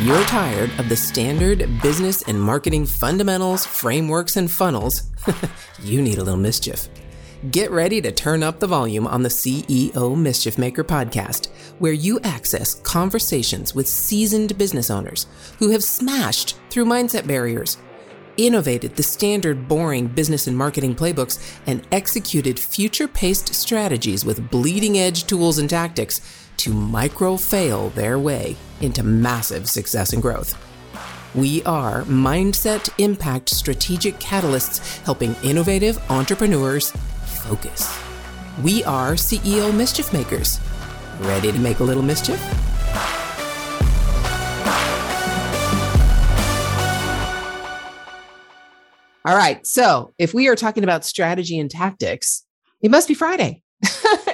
You're tired of the standard business and marketing fundamentals, frameworks, and funnels, you need a little mischief. Get ready to turn up the volume on the CEO Mischief Maker podcast, where you access conversations with seasoned business owners who have smashed through mindset barriers, innovated the standard boring business and marketing playbooks, and executed future paced strategies with bleeding edge tools and tactics to micro fail their way into massive success and growth. We are Mindset Impact Strategic Catalysts helping innovative entrepreneurs focus. We are CEO Mischief Makers. Ready to make a little mischief? All right. So, if we are talking about strategy and tactics, it must be Friday.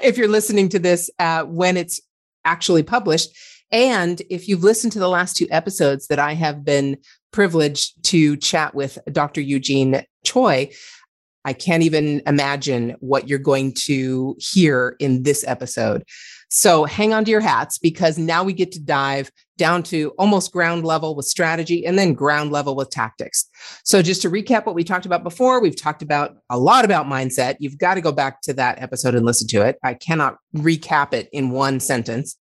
if you're listening to this uh, when it's actually published. And if you've listened to the last two episodes that I have been privileged to chat with Dr. Eugene Choi, I can't even imagine what you're going to hear in this episode. So hang on to your hats because now we get to dive down to almost ground level with strategy and then ground level with tactics. So just to recap what we talked about before, we've talked about a lot about mindset. You've got to go back to that episode and listen to it. I cannot recap it in one sentence.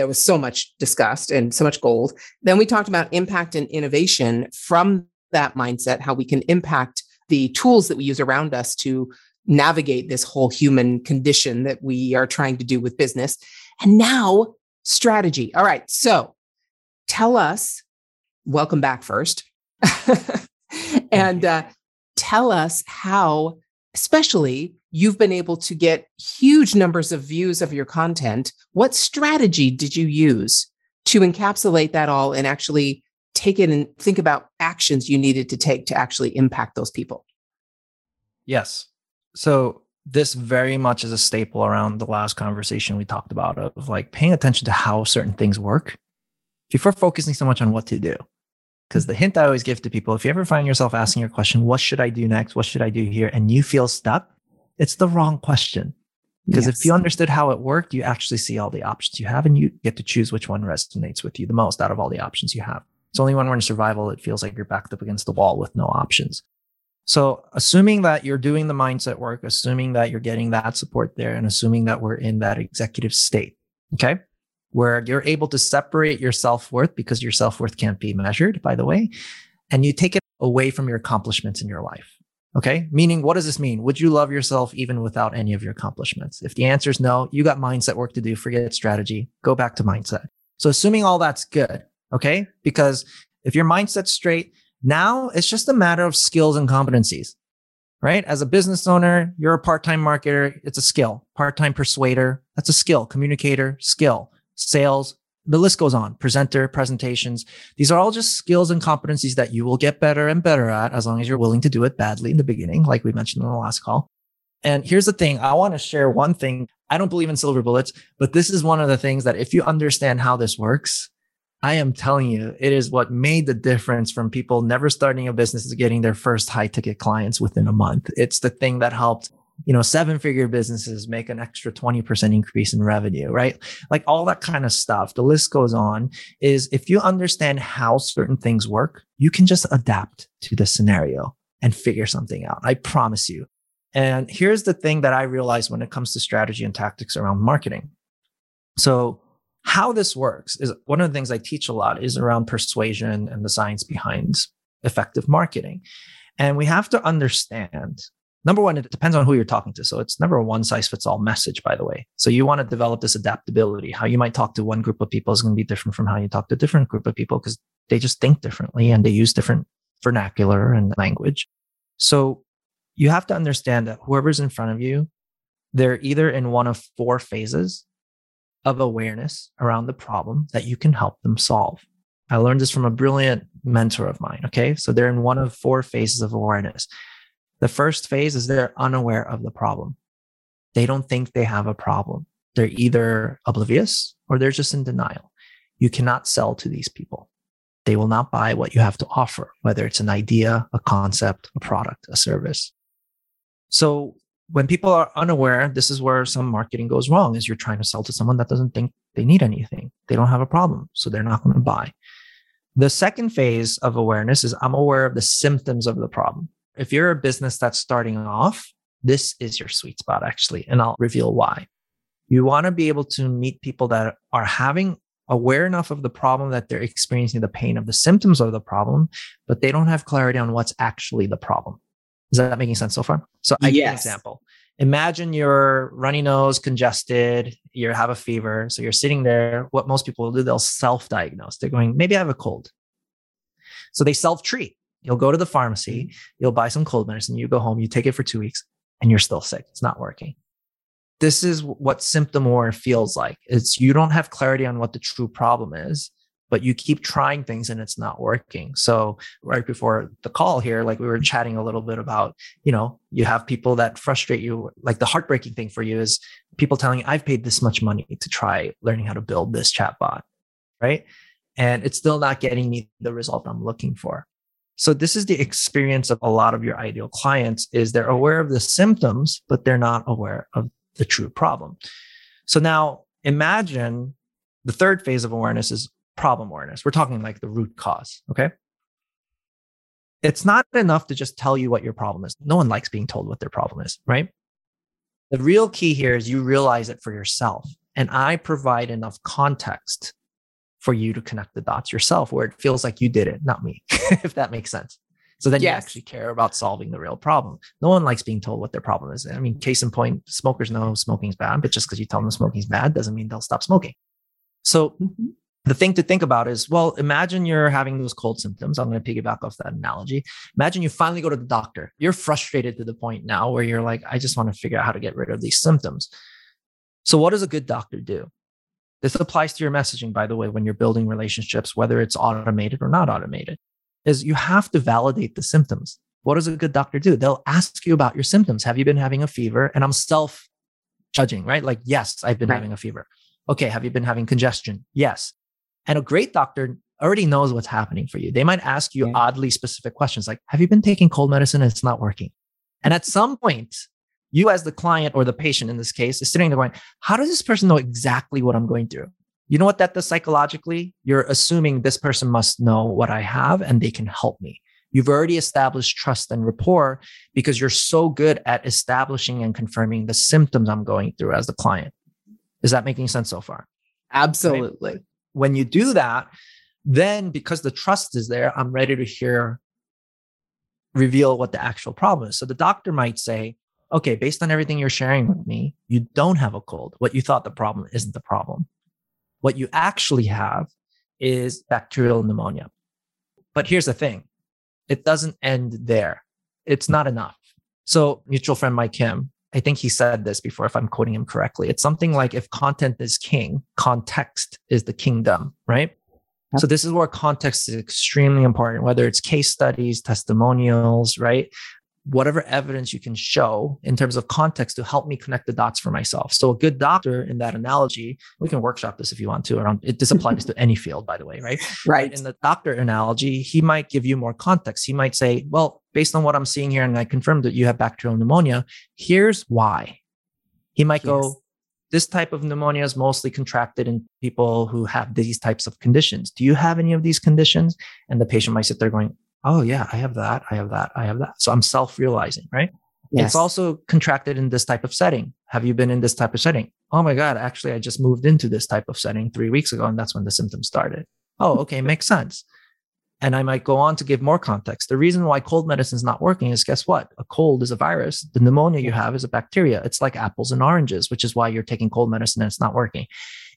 There was so much discussed and so much gold. Then we talked about impact and innovation from that mindset, how we can impact the tools that we use around us to navigate this whole human condition that we are trying to do with business. And now, strategy. All right. So tell us, welcome back first. and uh, tell us how, especially, you've been able to get huge numbers of views of your content. What strategy did you use to encapsulate that all and actually take it and think about actions you needed to take to actually impact those people. Yes. So this very much is a staple around the last conversation we talked about of like paying attention to how certain things work before focusing so much on what to do. Because the hint I always give to people, if you ever find yourself asking your question, what should I do next? What should I do here? And you feel stuck, it's the wrong question. Because yes. if you understood how it worked, you actually see all the options you have and you get to choose which one resonates with you the most out of all the options you have. It's only when we're in survival, it feels like you're backed up against the wall with no options. So, assuming that you're doing the mindset work, assuming that you're getting that support there, and assuming that we're in that executive state, okay, where you're able to separate your self worth because your self worth can't be measured, by the way, and you take it away from your accomplishments in your life. Okay. Meaning, what does this mean? Would you love yourself even without any of your accomplishments? If the answer is no, you got mindset work to do. Forget strategy. Go back to mindset. So, assuming all that's good, Okay. Because if your mindset's straight, now it's just a matter of skills and competencies, right? As a business owner, you're a part-time marketer. It's a skill. Part-time persuader. That's a skill. Communicator, skill. Sales. The list goes on. Presenter, presentations. These are all just skills and competencies that you will get better and better at as long as you're willing to do it badly in the beginning, like we mentioned in the last call. And here's the thing. I want to share one thing. I don't believe in silver bullets, but this is one of the things that if you understand how this works, I am telling you, it is what made the difference from people never starting a business to getting their first high ticket clients within a month. It's the thing that helped, you know, seven figure businesses make an extra 20% increase in revenue, right? Like all that kind of stuff. The list goes on is if you understand how certain things work, you can just adapt to the scenario and figure something out. I promise you. And here's the thing that I realized when it comes to strategy and tactics around marketing. So how this works is one of the things I teach a lot is around persuasion and the science behind effective marketing. And we have to understand number one, it depends on who you're talking to. So it's never a one size fits all message, by the way. So you want to develop this adaptability. How you might talk to one group of people is going to be different from how you talk to a different group of people because they just think differently and they use different vernacular and language. So you have to understand that whoever's in front of you, they're either in one of four phases of awareness around the problem that you can help them solve. I learned this from a brilliant mentor of mine. Okay. So they're in one of four phases of awareness. The first phase is they're unaware of the problem. They don't think they have a problem. They're either oblivious or they're just in denial. You cannot sell to these people. They will not buy what you have to offer, whether it's an idea, a concept, a product, a service. So when people are unaware, this is where some marketing goes wrong is you're trying to sell to someone that doesn't think they need anything. They don't have a problem. So they're not going to buy. The second phase of awareness is I'm aware of the symptoms of the problem. If you're a business that's starting off, this is your sweet spot, actually. And I'll reveal why. You want to be able to meet people that are having aware enough of the problem that they're experiencing the pain of the symptoms of the problem, but they don't have clarity on what's actually the problem. Is that making sense so far? So I yes. give an example. Imagine you're runny nose, congested, you have a fever. So you're sitting there. What most people will do, they'll self-diagnose. They're going, maybe I have a cold. So they self-treat. You'll go to the pharmacy, mm-hmm. you'll buy some cold medicine, you go home, you take it for two weeks, and you're still sick. It's not working this is what symptom war feels like. It's you don't have clarity on what the true problem is, but you keep trying things and it's not working. So right before the call here, like we were chatting a little bit about, you know, you have people that frustrate you. Like the heartbreaking thing for you is people telling you, I've paid this much money to try learning how to build this chatbot, right? And it's still not getting me the result I'm looking for. So this is the experience of a lot of your ideal clients is they're aware of the symptoms, but they're not aware of the true problem. So now imagine the third phase of awareness is problem awareness. We're talking like the root cause. Okay. It's not enough to just tell you what your problem is. No one likes being told what their problem is, right? The real key here is you realize it for yourself. And I provide enough context for you to connect the dots yourself where it feels like you did it, not me, if that makes sense. So then yes. you actually care about solving the real problem. No one likes being told what their problem is. I mean, case in point, smokers know smoking's bad, but just because you tell them smoking's bad doesn't mean they'll stop smoking. So mm-hmm. the thing to think about is, well, imagine you're having those cold symptoms. I'm going to piggyback off that analogy. Imagine you finally go to the doctor. You're frustrated to the point now where you're like, I just want to figure out how to get rid of these symptoms. So what does a good doctor do? This applies to your messaging, by the way, when you're building relationships, whether it's automated or not automated is you have to validate the symptoms. What does a good doctor do? They'll ask you about your symptoms. Have you been having a fever? And I'm self judging, right? Like, yes, I've been right. having a fever. Okay. Have you been having congestion? Yes. And a great doctor already knows what's happening for you. They might ask you yeah. oddly specific questions like, have you been taking cold medicine and it's not working? And at some point, you as the client or the patient in this case is sitting there going, how does this person know exactly what I'm going through? You know what that does psychologically? You're assuming this person must know what I have and they can help me. You've already established trust and rapport because you're so good at establishing and confirming the symptoms I'm going through as the client. Is that making sense so far? Absolutely. Right? When you do that, then because the trust is there, I'm ready to hear reveal what the actual problem is. So the doctor might say, okay, based on everything you're sharing with me, you don't have a cold. What you thought the problem isn't the problem. What you actually have is bacterial pneumonia. But here's the thing it doesn't end there, it's not enough. So, mutual friend Mike Kim, I think he said this before, if I'm quoting him correctly. It's something like if content is king, context is the kingdom, right? So this is where context is extremely important, whether it's case studies, testimonials, right? Whatever evidence you can show in terms of context to help me connect the dots for myself. So a good doctor in that analogy, we can workshop this if you want to around it this applies to any field by the way, right? Right. But in the doctor analogy, he might give you more context. He might say, well, based on what I'm seeing here and I confirmed that you have bacterial pneumonia, here's why. He might yes. go this type of pneumonia is mostly contracted in people who have these types of conditions. Do you have any of these conditions? And the patient might sit there going, oh yeah, I have that, I have that, I have that. So I'm self-realizing, right? Yes. It's also contracted in this type of setting. Have you been in this type of setting? Oh my God, actually, I just moved into this type of setting three weeks ago, and that's when the symptoms started. Oh, okay, makes sense. And I might go on to give more context. The reason why cold medicine is not working is guess what? A cold is a virus. The pneumonia you have is a bacteria. It's like apples and oranges, which is why you're taking cold medicine and it's not working.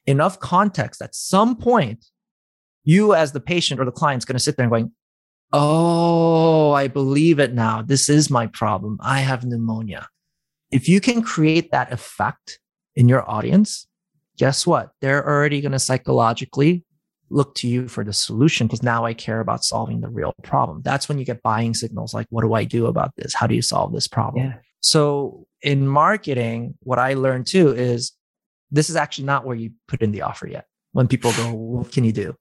Enough context at some point, you as the patient or the client is going to sit there and going, Oh, I believe it now. This is my problem. I have pneumonia. If you can create that effect in your audience, guess what? They're already going to psychologically look to you for the solution because now I care about solving the real problem. That's when you get buying signals like, what do I do about this? How do you solve this problem? Yeah. So in marketing, what I learned too is this is actually not where you put in the offer yet. When people go, what can you do?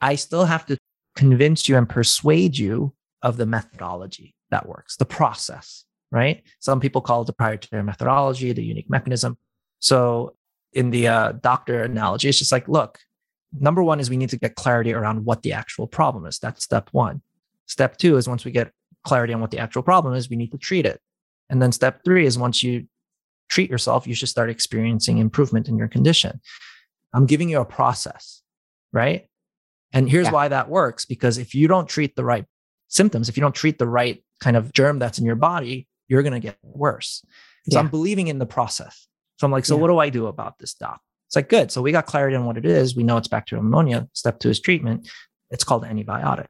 I still have to convince you and persuade you of the methodology that works, the process, right? Some people call it the proprietary methodology, the unique mechanism. So in the uh, doctor analogy, it's just like, look, number one is we need to get clarity around what the actual problem is. That's step one. Step two is once we get clarity on what the actual problem is, we need to treat it. And then step three is once you treat yourself, you should start experiencing improvement in your condition. I'm giving you a process, right? And here's yeah. why that works because if you don't treat the right symptoms, if you don't treat the right kind of germ that's in your body, you're going to get worse. So yeah. I'm believing in the process. So I'm like, so yeah. what do I do about this, doc? It's like, good. So we got clarity on what it is. We know it's bacterial pneumonia. Step two is treatment. It's called antibiotic.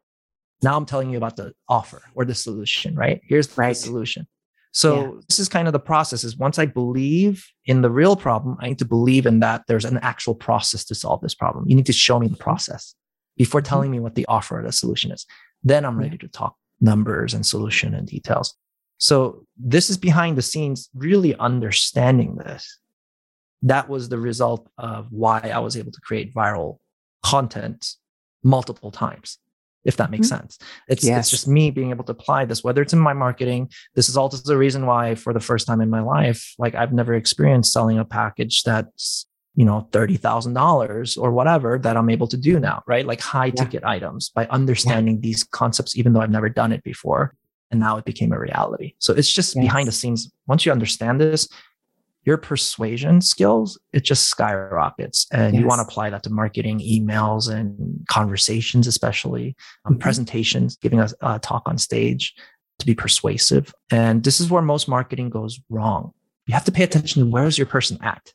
Now I'm telling you about the offer or the solution, right? Here's right. the solution. So yeah. this is kind of the process is once I believe in the real problem, I need to believe in that there's an actual process to solve this problem. You need to show me the process before mm-hmm. telling me what the offer or the solution is. Then I'm ready to talk numbers and solution and details. So this is behind the scenes, really understanding this. That was the result of why I was able to create viral content multiple times if that makes mm-hmm. sense. It's, yes. it's just me being able to apply this, whether it's in my marketing. This is also the reason why, for the first time in my life, like I've never experienced selling a package that's, you know, $30,000 or whatever that I'm able to do now, right? Like high yeah. ticket items by understanding yeah. these concepts, even though I've never done it before. And now it became a reality. So it's just yes. behind the scenes. Once you understand this, your persuasion skills, it just skyrockets. And yes. you want to apply that to marketing, emails, and conversations, especially um, mm-hmm. presentations, giving a, a talk on stage to be persuasive. And this is where most marketing goes wrong. You have to pay attention to where's your person at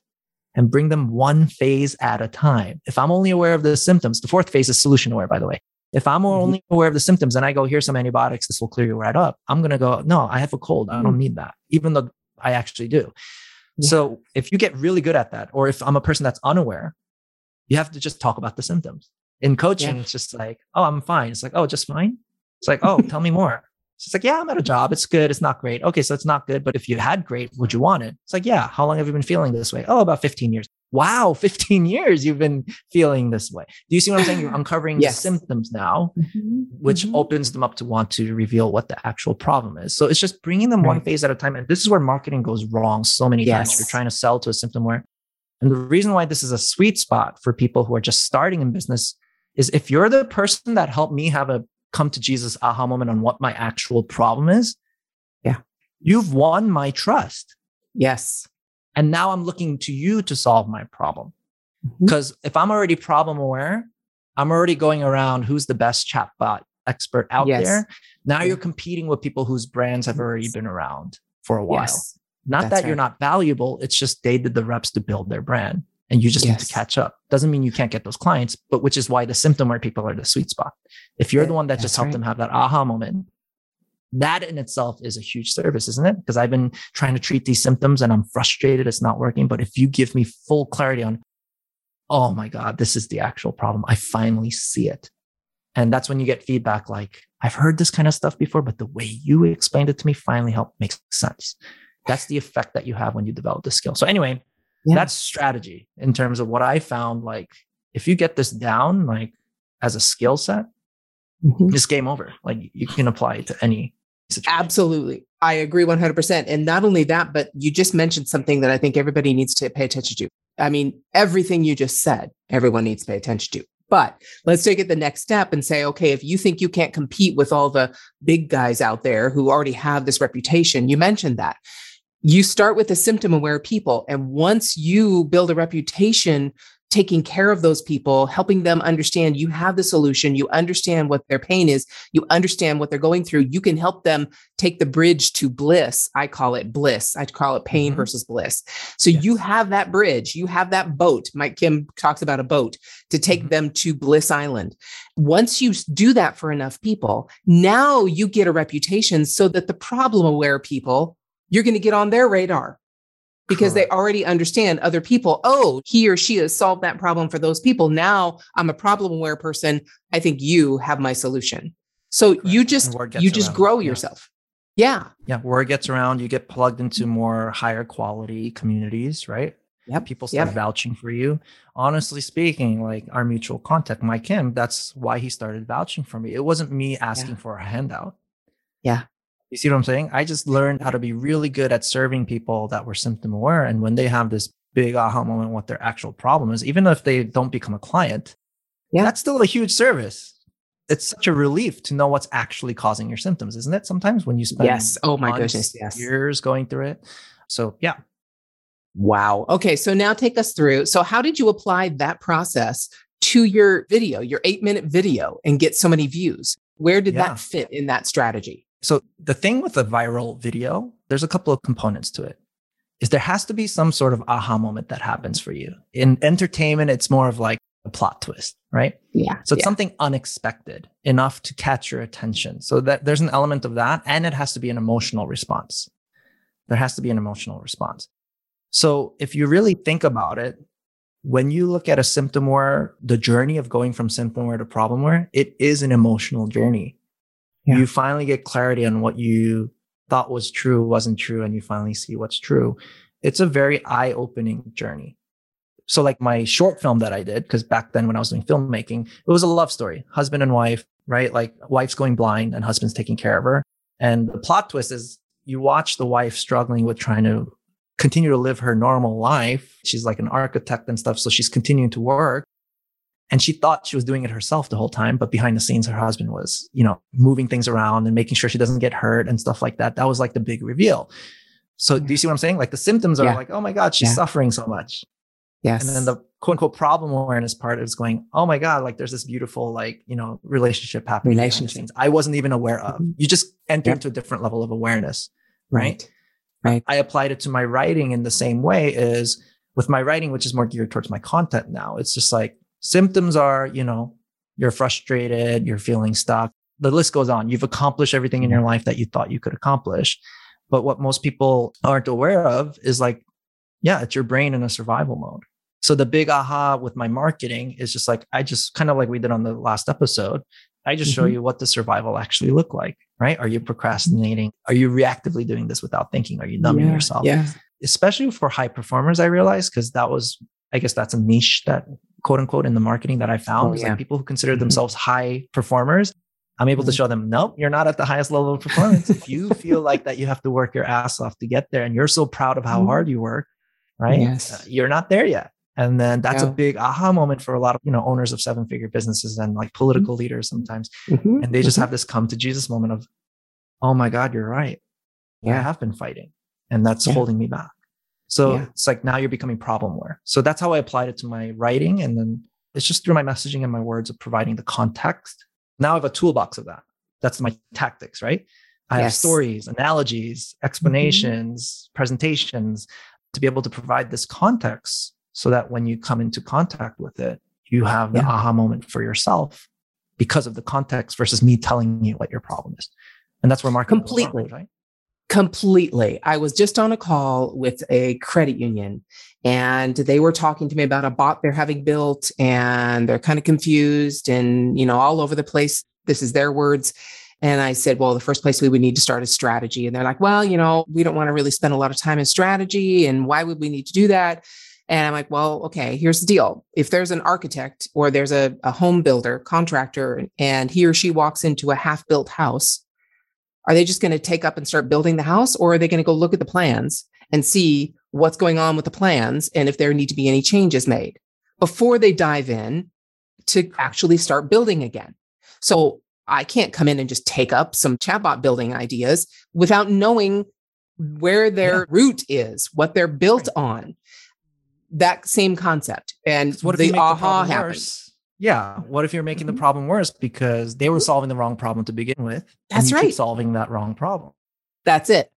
and bring them one phase at a time. If I'm only aware of the symptoms, the fourth phase is solution aware, by the way. If I'm mm-hmm. only aware of the symptoms and I go, here's some antibiotics, this will clear you right up, I'm going to go, no, I have a cold. I don't mm-hmm. need that, even though I actually do. So if you get really good at that, or if I'm a person that's unaware, you have to just talk about the symptoms. In coaching, yeah. it's just like, oh, I'm fine. It's like, oh, just fine. It's like, oh, tell me more. It's like, yeah, I'm at a job. It's good. It's not great. Okay, so it's not good. But if you had great, would you want it? It's like, yeah. How long have you been feeling this way? Oh, about 15 years wow, 15 years you've been feeling this way. Do you see what I'm saying? You're uncovering yes. the symptoms now, mm-hmm. which mm-hmm. opens them up to want to reveal what the actual problem is. So it's just bringing them right. one phase at a time. And this is where marketing goes wrong so many yes. times. You're trying to sell to a symptom where, and the reason why this is a sweet spot for people who are just starting in business is if you're the person that helped me have a come to Jesus aha moment on what my actual problem is, yeah, you've won my trust. Yes. And now I'm looking to you to solve my problem. Because mm-hmm. if I'm already problem aware, I'm already going around who's the best chatbot expert out yes. there. Now you're competing with people whose brands have already been around for a while. Yes. Not That's that you're not valuable, it's just they did the reps to build their brand and you just yes. need to catch up. Doesn't mean you can't get those clients, but which is why the symptom where people are the sweet spot. If you're the one that That's just helped right. them have that aha moment, that in itself is a huge service, isn't it? Because I've been trying to treat these symptoms and I'm frustrated it's not working. But if you give me full clarity on, oh my God, this is the actual problem, I finally see it. And that's when you get feedback like, I've heard this kind of stuff before, but the way you explained it to me finally helped make sense. That's the effect that you have when you develop the skill. So, anyway, yeah. that's strategy in terms of what I found. Like, if you get this down, like as a skill set, mm-hmm. it's game over. Like, you can apply it to any situation. Absolutely. I agree 100%. And not only that, but you just mentioned something that I think everybody needs to pay attention to. I mean, everything you just said, everyone needs to pay attention to. But let's take it the next step and say, okay, if you think you can't compete with all the big guys out there who already have this reputation, you mentioned that. You start with the symptom aware people. And once you build a reputation taking care of those people, helping them understand you have the solution, you understand what their pain is, you understand what they're going through, you can help them take the bridge to bliss. I call it bliss. I call it pain mm-hmm. versus bliss. So yes. you have that bridge, you have that boat. Mike Kim talks about a boat to take mm-hmm. them to Bliss Island. Once you do that for enough people, now you get a reputation so that the problem aware people, you're going to get on their radar because they already understand other people. Oh, he or she has solved that problem for those people. Now I'm a problem aware person. I think you have my solution. So Correct. you just you just around. grow yourself. Yeah. Yeah. Word gets around, you get plugged into mm-hmm. more higher quality communities, right? Yeah. People start yep. vouching for you. Honestly speaking, like our mutual contact, Mike Kim, that's why he started vouching for me. It wasn't me asking yeah. for a handout. Yeah. You see what I'm saying? I just learned how to be really good at serving people that were symptom aware. And when they have this big aha moment, what their actual problem is, even if they don't become a client, Yeah. That's still a huge service. It's such a relief to know what's actually causing your symptoms, isn't it? Sometimes when you spend Yes. Oh my goodness. Yes. years going through it. So yeah, Wow. Okay. So now take us through. So, how did you apply that process to your video, your eight minute video, and get so many views? Where did Yeah. that fit in that strategy? So the thing with a viral video, there's a couple of components to it. Is there has to be some sort of aha moment that happens for you. In entertainment, it's more of like a plot twist, right? Yeah. So it's yeah. something unexpected enough to catch your attention. So that there's an element of that and it has to be an emotional response. There has to be an emotional response. So if you really think about it, when you look at a symptom symptomware, the journey of going from symptom symptomware to problemware, it is an emotional journey. Yeah. You finally get clarity on what you thought was true wasn't true, and you finally see what's true. It's a very eye opening journey. So, like my short film that I did, because back then when I was doing filmmaking, it was a love story husband and wife, right? Like, wife's going blind and husband's taking care of her. And the plot twist is you watch the wife struggling with trying to continue to live her normal life. She's like an architect and stuff. So she's continuing to work. And she thought she was doing it herself the whole time. But behind the scenes, her husband was, you know, moving things around and making sure she doesn't get hurt and stuff like that. That was like the big reveal. So do you see what I'm saying? Like the symptoms are Yeah. like, oh my God, she's Yeah. suffering so much. yes. And then the quote unquote problem awareness part is going, oh my God, like there's this beautiful, like, you know, relationship happening. Relationship. I wasn't even aware of. Mhm. You just enter Yeah. into a different level of awareness. right. Right. I applied it to my writing in the same way is with my writing, which is more geared towards my content now. It's just like symptoms are, you know, you're frustrated, you're feeling stuck. The list goes on. You've accomplished everything in your life that you thought you could accomplish. But what most people aren't aware of is like, yeah, it's your brain in a survival mode. So the big aha with my marketing is just like, I just kind of like we did on the last episode. I just show Mhm. you what the survival actually look like, right? Are you procrastinating? Are you reactively doing this without thinking? Are you numbing yeah. yourself? Yeah. Especially for high performers, I realized because that was, I guess that's a niche that quote unquote in the marketing that I found. Oh, yeah. like people who consider Mhm. themselves high performers. I'm able to Mhm. show them, nope, you're not at the highest level of performance. if you feel like that you have to work your ass off to get there and you're so proud of how Mhm. hard you work, right? Yes. Uh, you're not there yet. And then that's Yeah. a big aha moment for a lot of, you know, owners of seven figure businesses and like political leaders sometimes. Mhm. And they just have this come to Jesus moment of, oh my God, you're right. Yeah. I have been fighting and that's Yeah. holding me back. So Yeah. it's like now you're becoming problemware. So that's how I applied it to my writing. And then it's just through my messaging and my words of providing the context. Now I have a toolbox of that. That's my tactics, right? I have stories, analogies, mm-hmm. explanations, presentations to be able to provide this context so that when you come into contact with it, you have the Yeah. aha moment for yourself because of the context versus me telling you what your problem is. And that's where marketing goes wrong, Completely. right? Completely. I was just on a call with a credit union and they were talking to me about a bot they're having built and they're kind of confused and, you know, all over the place. This is their words. And I said, well, the first place we would need to start is strategy. And they're like, well, you know, we don't want to really spend a lot of time in strategy. And why would we need to do that? And I'm like, well, okay, here's the deal. If there's an architect or there's a, a home builder, contractor, and he or she walks into a half built house, are they just going to take up and start building the house or are they going to go look at the plans and see what's going on with the plans and if there need to be any changes made before they dive in to actually start building again so i can't come in and just take up some chatbot building ideas without knowing where their Yeah. root is what they're built on that same concept and So what if the the aha problem happens? Yeah. What if you're making the Mhm. problem worse because they were solving the wrong problem to begin with? That's right. solving that wrong problem. that's it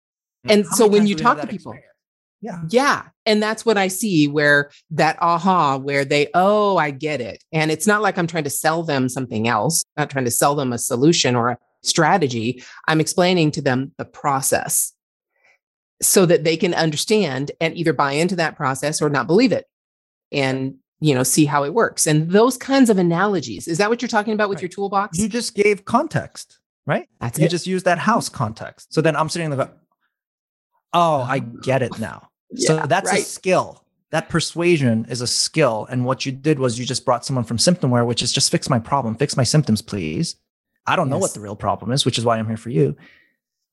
And How so when you do we have talk to people- experience? Yeah. Yeah. And that's what I see where that aha, where they, oh, I get it. And it's not like I'm trying to sell them something else, not trying to sell them a solution or a strategy. I'm explaining to them the process so that they can understand and either buy into that process or not believe it and, you know, see how it works. And those kinds of analogies, is that what you're talking about with Right. your toolbox? You just gave context, right? that's You it. just use that house context. So then I'm sitting there, oh, I get it now. yeah, so that's a skill. That persuasion is a skill. And what you did was you just brought someone from symptomware, which is just fix my problem, fix my symptoms, please. I don't know what the real problem is, which is why I'm here for you.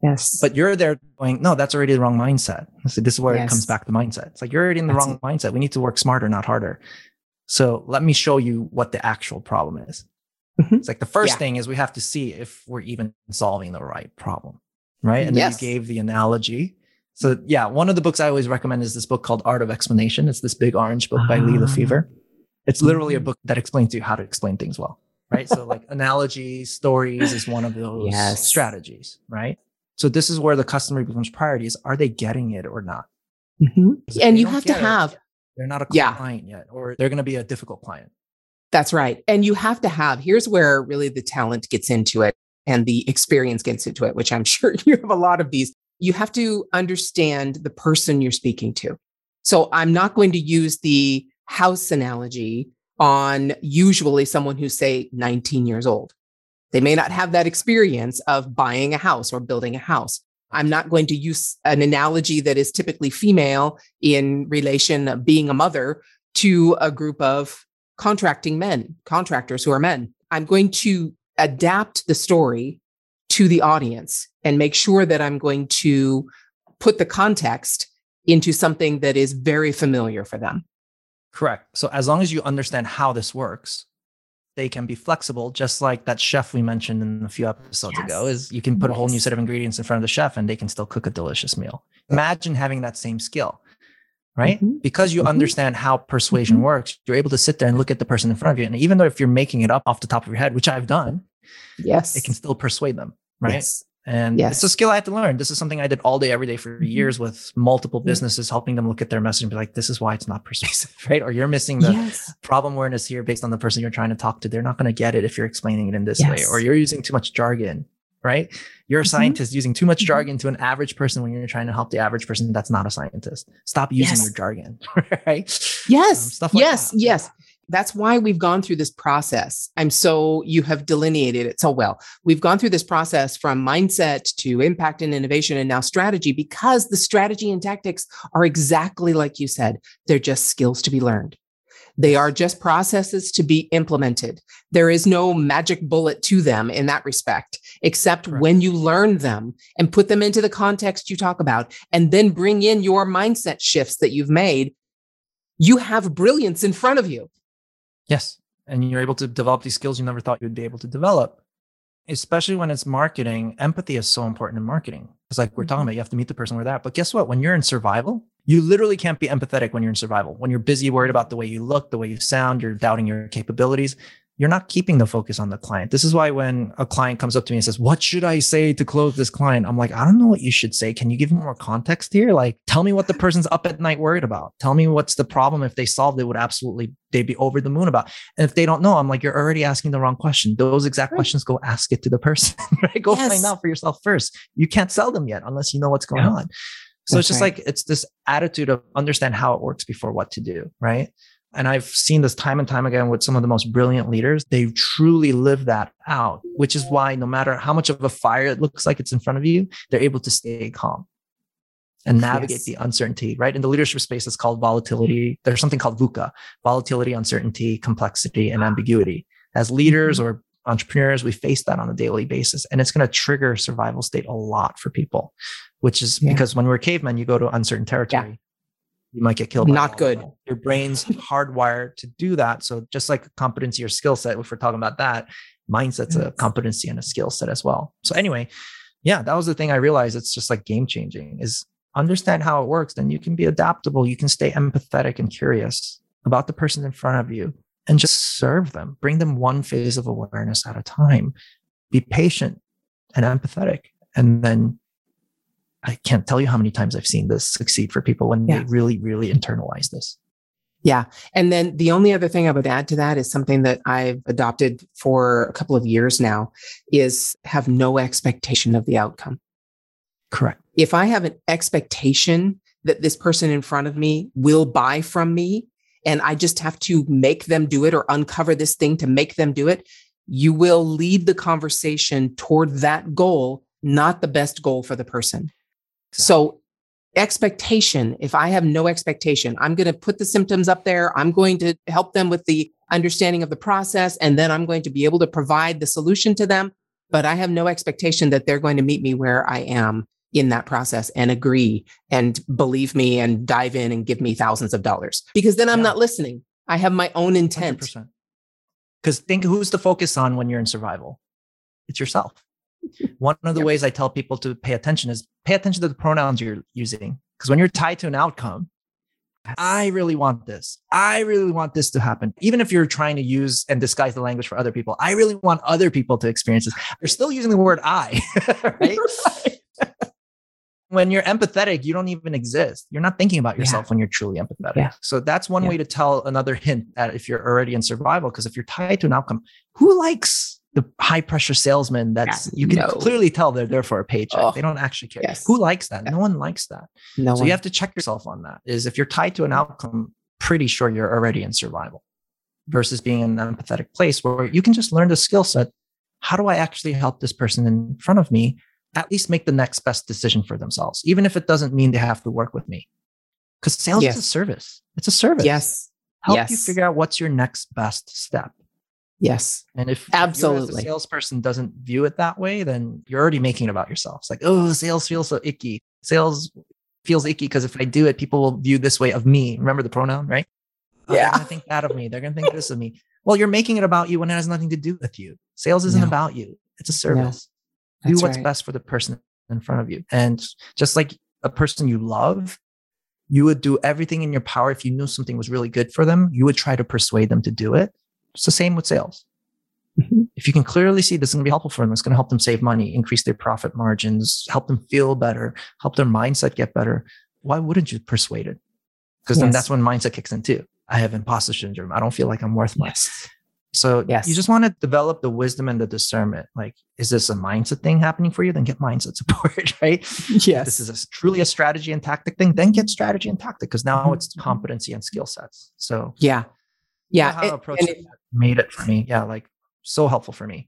yes. But you're there going, no, that's already the wrong mindset. So this is where it comes back to mindset. It's like you're already in the That's wrong mindset. We need to work smarter, not harder. So let me show you what the actual problem is. Mhm. It's like the first Yeah. thing is we have to see if we're even solving the right problem. Right. And then you gave the analogy. So yeah, one of the books I always recommend is this book called Art of Explanation. It's this big orange book by Lee Ah. LeFever. It's literally a Mhm. book that explains to you how to explain things well. Right. So like analogies, stories is one of those Yes. strategies. Right. So this is where the customer becomes priority is are they getting it or not? Mhm. if And you have to get it, have they're not a Yeah. client yet, or they're going to be a difficult client. That's right. And you have to have, here's where really the talent gets into it and the experience gets into it, which I'm sure you have a lot of these. You have to understand the person you're speaking to. So I'm not going to use the house analogy on usually someone who's, say, 19 years old. They may not have that experience of buying a house or building a house. I'm not going to use an analogy that is typically female in relation being a mother to a group of contracting men, contractors who are men. I'm going to adapt the story to the audience and make sure that I'm going to put the context into something that is very familiar for them. Correct. So as long as you understand how this works, they can be flexible, just like that chef we mentioned in a few episodes Yes. ago. Is you can put a whole new set of ingredients in front of the chef and they can still cook a delicious meal. Imagine having that same skill, right? Mhm. Because you Mhm. understand how persuasion Mhm. works, you're able to sit there and look at the person in front of you. And even though if you're making it up off the top of your head, which I've done, Yes. it can still persuade them, right? Yes. And Yes. it's a skill I had to learn. This is something I did all day, every day for Mhm. years with multiple Yeah. businesses, helping them look at their message and be like, this is why it's not persuasive, right? Or you're missing the Yes. problem awareness here based on the person you're trying to talk to. They're not going to get it if you're explaining it in this way, or you're using too much jargon, right? You're a Mhm. scientist using too much Mhm. jargon to an average person when you're trying to help the average person that's not a scientist. Stop using Yes. your jargon, right? Yes. Um, stuff like yes. that. Yes. That's why we've gone through this process. I'm so, you have delineated it so well. We've gone through this process from mindset to impact and innovation and now strategy because the strategy and tactics are exactly like you said. They're just skills to be learned. They are just processes to be implemented. There is no magic bullet to them in that respect, except Correct. when you learn them and put them into the context you talk about, and then bring in your mindset shifts that you've made. You have brilliance in front of you. Yes. And you're able to develop these skills you never thought you would be able to develop. Especially when it's marketing, empathy is so important in marketing. It's like we're talking Mhm. about, you have to meet the person where they're at. But guess what? When you're in survival, you literally can't be empathetic when you're in survival. When you're busy, worried about the way you look, the way you sound, you're doubting your capabilities. You're not keeping the focus on the client. This is why when a client comes up to me and says, What should I say to close this client? I'm like, I don't know what you should say. Can you give me more context here? Like, tell me what the person's up at night worried about. Tell me what's the problem. If they solved it, would absolutely, they'd be over the moon about. And if they don't know, I'm like, you're already asking the wrong question. Those exact Right. questions, go ask it to the person, right? Go Yes. find out for yourself first. You can't sell them yet unless you know what's going Yeah. on. So That's it's just right. like, it's this attitude of understand how it works before what to do, right? And I've seen this time and time again with some of the most brilliant leaders. They truly live that out, which is why no matter how much of a fire it looks like it's in front of you, they're able to stay calm and navigate Yes. the uncertainty, right? In the leadership space, it's called volatility. There's something called VUCA, volatility, uncertainty, complexity, and ambiguity. As leaders mm-hmm. or entrepreneurs, we face that on a daily basis. And it's going to trigger survival state a lot for people, which is Yeah. because when we're cavemen, you go to uncertain territory. You might get killed. Not good. Your brain's hardwired to do that. So just like a competency or skill set, if we're talking about that, mindset's a competency and a skill set as well. So anyway, yeah, that was the thing I realized. It's just like game changing is understand how it works. Then you can be adaptable. You can stay empathetic and curious about the person in front of you and just serve them. Bring them one phase of awareness at a time. Be patient and empathetic. And then I can't tell you how many times I've seen this succeed for people when Yeah. they really, really internalize this. Yeah. And then the only other thing I would add to that is something that I've adopted for a couple of years now is have no expectation of the outcome. Correct. If I have an expectation that this person in front of me will buy from me and I just have to make them do it or uncover this thing to make them do it, you will lead the conversation toward that goal, not the best goal for the person. So expectation, if I have no expectation, I'm going to put the symptoms up there. I'm going to help them with the understanding of the process, and then I'm going to be able to provide the solution to them. But I have no expectation that they're going to meet me where I am in that process and agree and believe me and dive in and give me thousands of dollars because then I'm Yeah. not listening. I have my own intent. Because think who's the focus on when you're in survival? It's yourself. One of the yep. ways I tell people to pay attention is pay attention to the pronouns you're using. Because when you're tied to an outcome, I really want this. I really want this to happen. Even if you're trying to use and disguise the language for other people, I really want other people to experience this. You're still using the word I, right? when you're empathetic, you don't even exist. You're not thinking about yourself yeah. when you're truly empathetic. Yeah. So that's one yeah. way to tell another hint that if you're already in survival, because if you're tied to an outcome, who likes the high pressure salesman that's yeah, you can no. clearly tell they're there for a paycheck. Oh, they don't actually care. Yes. Who likes that? No one likes that. No so one. you have to check yourself on that. Is if you're tied to an outcome, pretty sure you're already in survival versus being in an empathetic place where you can just learn the skill set. How do I actually help this person in front of me at least make the next best decision for themselves, even if it doesn't mean they have to work with me? Because sales yes. is a service. It's a service. Yes. Help yes. you figure out what's your next best step. Yes. And if absolutely if salesperson doesn't view it that way, then you're already making it about yourself. It's like, oh, sales feels so icky. Sales feels icky because if I do it, people will view this way of me. Remember the pronoun, right? Oh, yeah. I think that of me. They're gonna think this of me. Well, you're making it about you when it has nothing to do with you. Sales isn't no. about you. It's a service. No. Do what's right. best for the person in front of you. And just like a person you love, you would do everything in your power. If you knew something was really good for them, you would try to persuade them to do it it's the same with sales. Mm-hmm. If you can clearly see this is going to be helpful for them, it's going to help them save money, increase their profit margins, help them feel better, help their mindset get better. Why wouldn't you persuade it? Because yes. then that's when mindset kicks in too. I have imposter syndrome. I don't feel like I'm worth much. Yes. So yes. you just want to develop the wisdom and the discernment. Like, is this a mindset thing happening for you? Then get mindset support, right? Yes. this is a, truly a strategy and tactic thing. Then get strategy and tactic because now mm-hmm. it's competency and skill sets. So yeah, yeah. to approach it, it, made it for me. Yeah, like so helpful for me.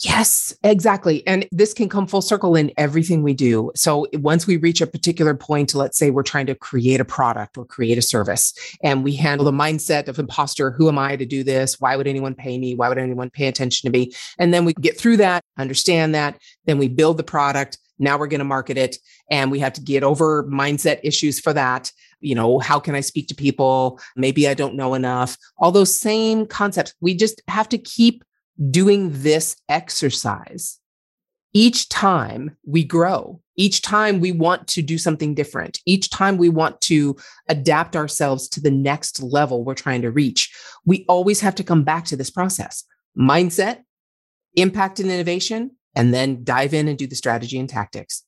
Yes, exactly. And this can come full circle in everything we do. So once we reach a particular point, let's say we're trying to create a product or create a service, and we handle the mindset of imposter who am I to do this? Why would anyone pay me? Why would anyone pay attention to me? And then we get through that, understand that, then we build the product. Now we're going to market it, and we have to get over mindset issues for that you know, how can I speak to people? Maybe I don't know enough. All those same concepts. We just have to keep doing this exercise. Each time we grow, each time we want to do something different, each time we want to adapt ourselves to the next level we're trying to reach, we always have to come back to this process mindset, impact and innovation, and then dive in and do the strategy and tactics.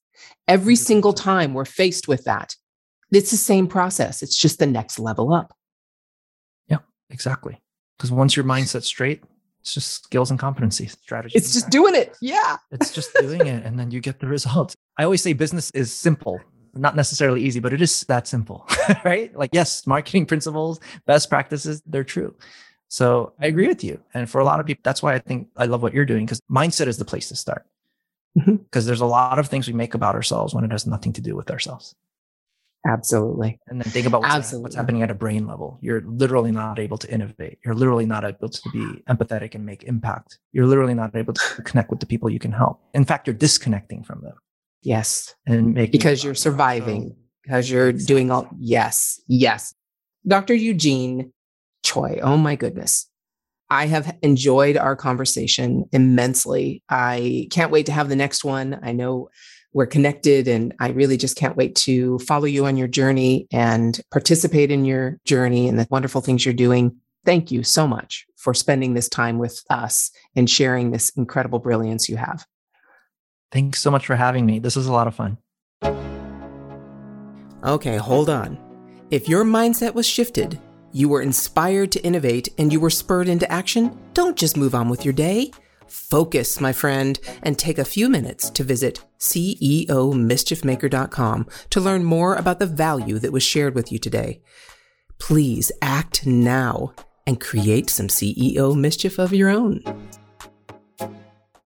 Every single time we're faced with that, it's the same process. It's just the next level up. Yeah, exactly. Because once your mindset's straight, it's just skills and competency strategy. It's just doing it. Yeah. It's just doing it. And then you get the results. I always say business is simple, not necessarily easy, but it is that simple, right? Like, yes, marketing principles, best practices, they're true. So I agree with you. And for a lot of people, that's why I think I love what you're doing because mindset is the place to start. Because mm-hmm. there's a lot of things we make about ourselves when it has nothing to do with ourselves. Absolutely. And then think about what's, Absolutely. what's happening at a brain level. You're literally not able to innovate. You're literally not able to be empathetic and make impact. You're literally not able to connect with the people you can help. In fact, you're disconnecting from them. Yes. And making because you're surviving, so, because you're exactly. doing all yes, yes. Dr. Eugene Choi, oh my goodness. I have enjoyed our conversation immensely. I can't wait to have the next one. I know we're connected and I really just can't wait to follow you on your journey and participate in your journey and the wonderful things you're doing. Thank you so much for spending this time with us and sharing this incredible brilliance you have. Thanks so much for having me. This was a lot of fun. Okay, hold on. If your mindset was shifted, you were inspired to innovate, and you were spurred into action, don't just move on with your day. Focus, my friend, and take a few minutes to visit CEOmischiefmaker.com to learn more about the value that was shared with you today. Please act now and create some CEO mischief of your own.